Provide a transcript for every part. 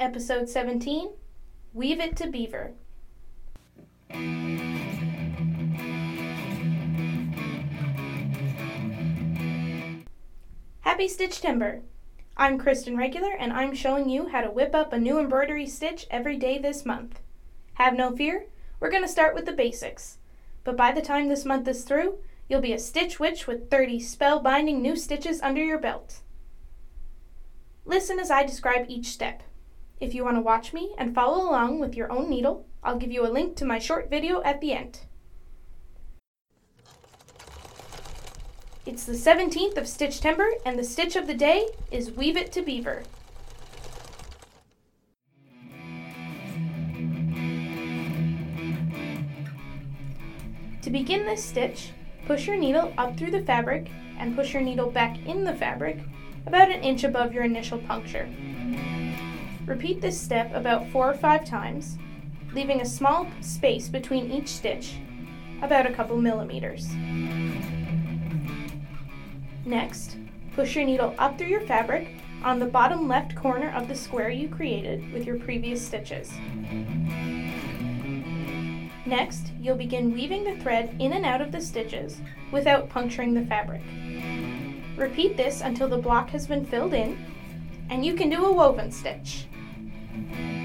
Episode 17 Weave It to Beaver. Happy Stitch Timber! I'm Kristen Regular and I'm showing you how to whip up a new embroidery stitch every day this month. Have no fear, we're going to start with the basics. But by the time this month is through, you'll be a stitch witch with 30 spellbinding new stitches under your belt. Listen as I describe each step. If you want to watch me and follow along with your own needle, I'll give you a link to my short video at the end. It's the 17th of Stitch Timber, and the stitch of the day is Weave It to Beaver. To begin this stitch, push your needle up through the fabric and push your needle back in the fabric about an inch above your initial puncture. Repeat this step about four or five times, leaving a small space between each stitch, about a couple millimeters. Next, push your needle up through your fabric on the bottom left corner of the square you created with your previous stitches. Next, you'll begin weaving the thread in and out of the stitches without puncturing the fabric. Repeat this until the block has been filled in, and you can do a woven stitch. Bye.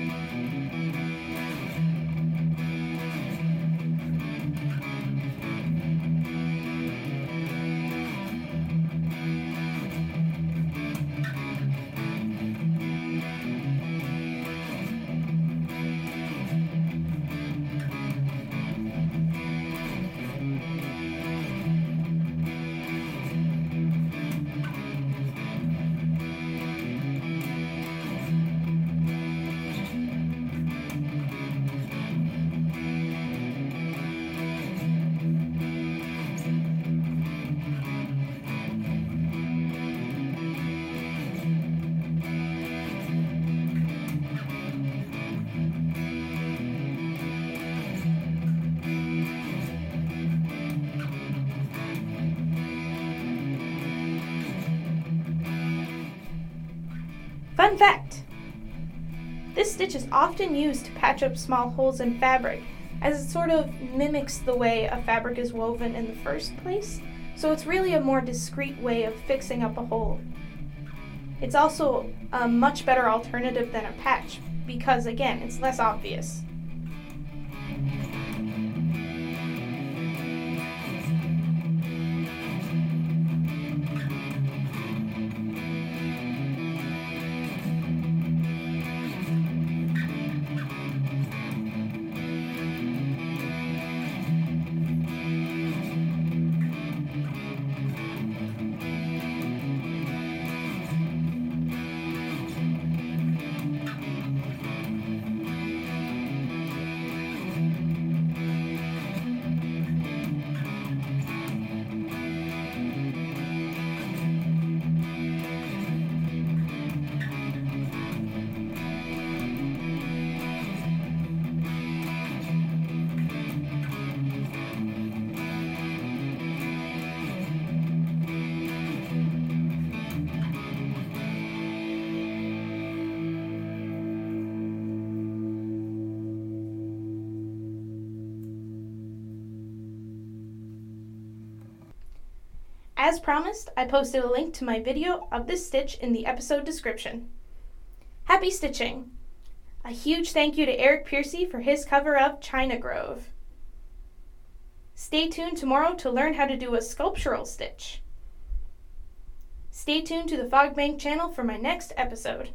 Fun fact! This stitch is often used to patch up small holes in fabric, as it sort of mimics the way a fabric is woven in the first place, so it's really a more discreet way of fixing up a hole. It's also a much better alternative than a patch, because again, it's less obvious. As promised, I posted a link to my video of this stitch in the episode description. Happy stitching! A huge thank you to Eric Piercy for his cover of China Grove. Stay tuned tomorrow to learn how to do a sculptural stitch. Stay tuned to the Fogbank channel for my next episode.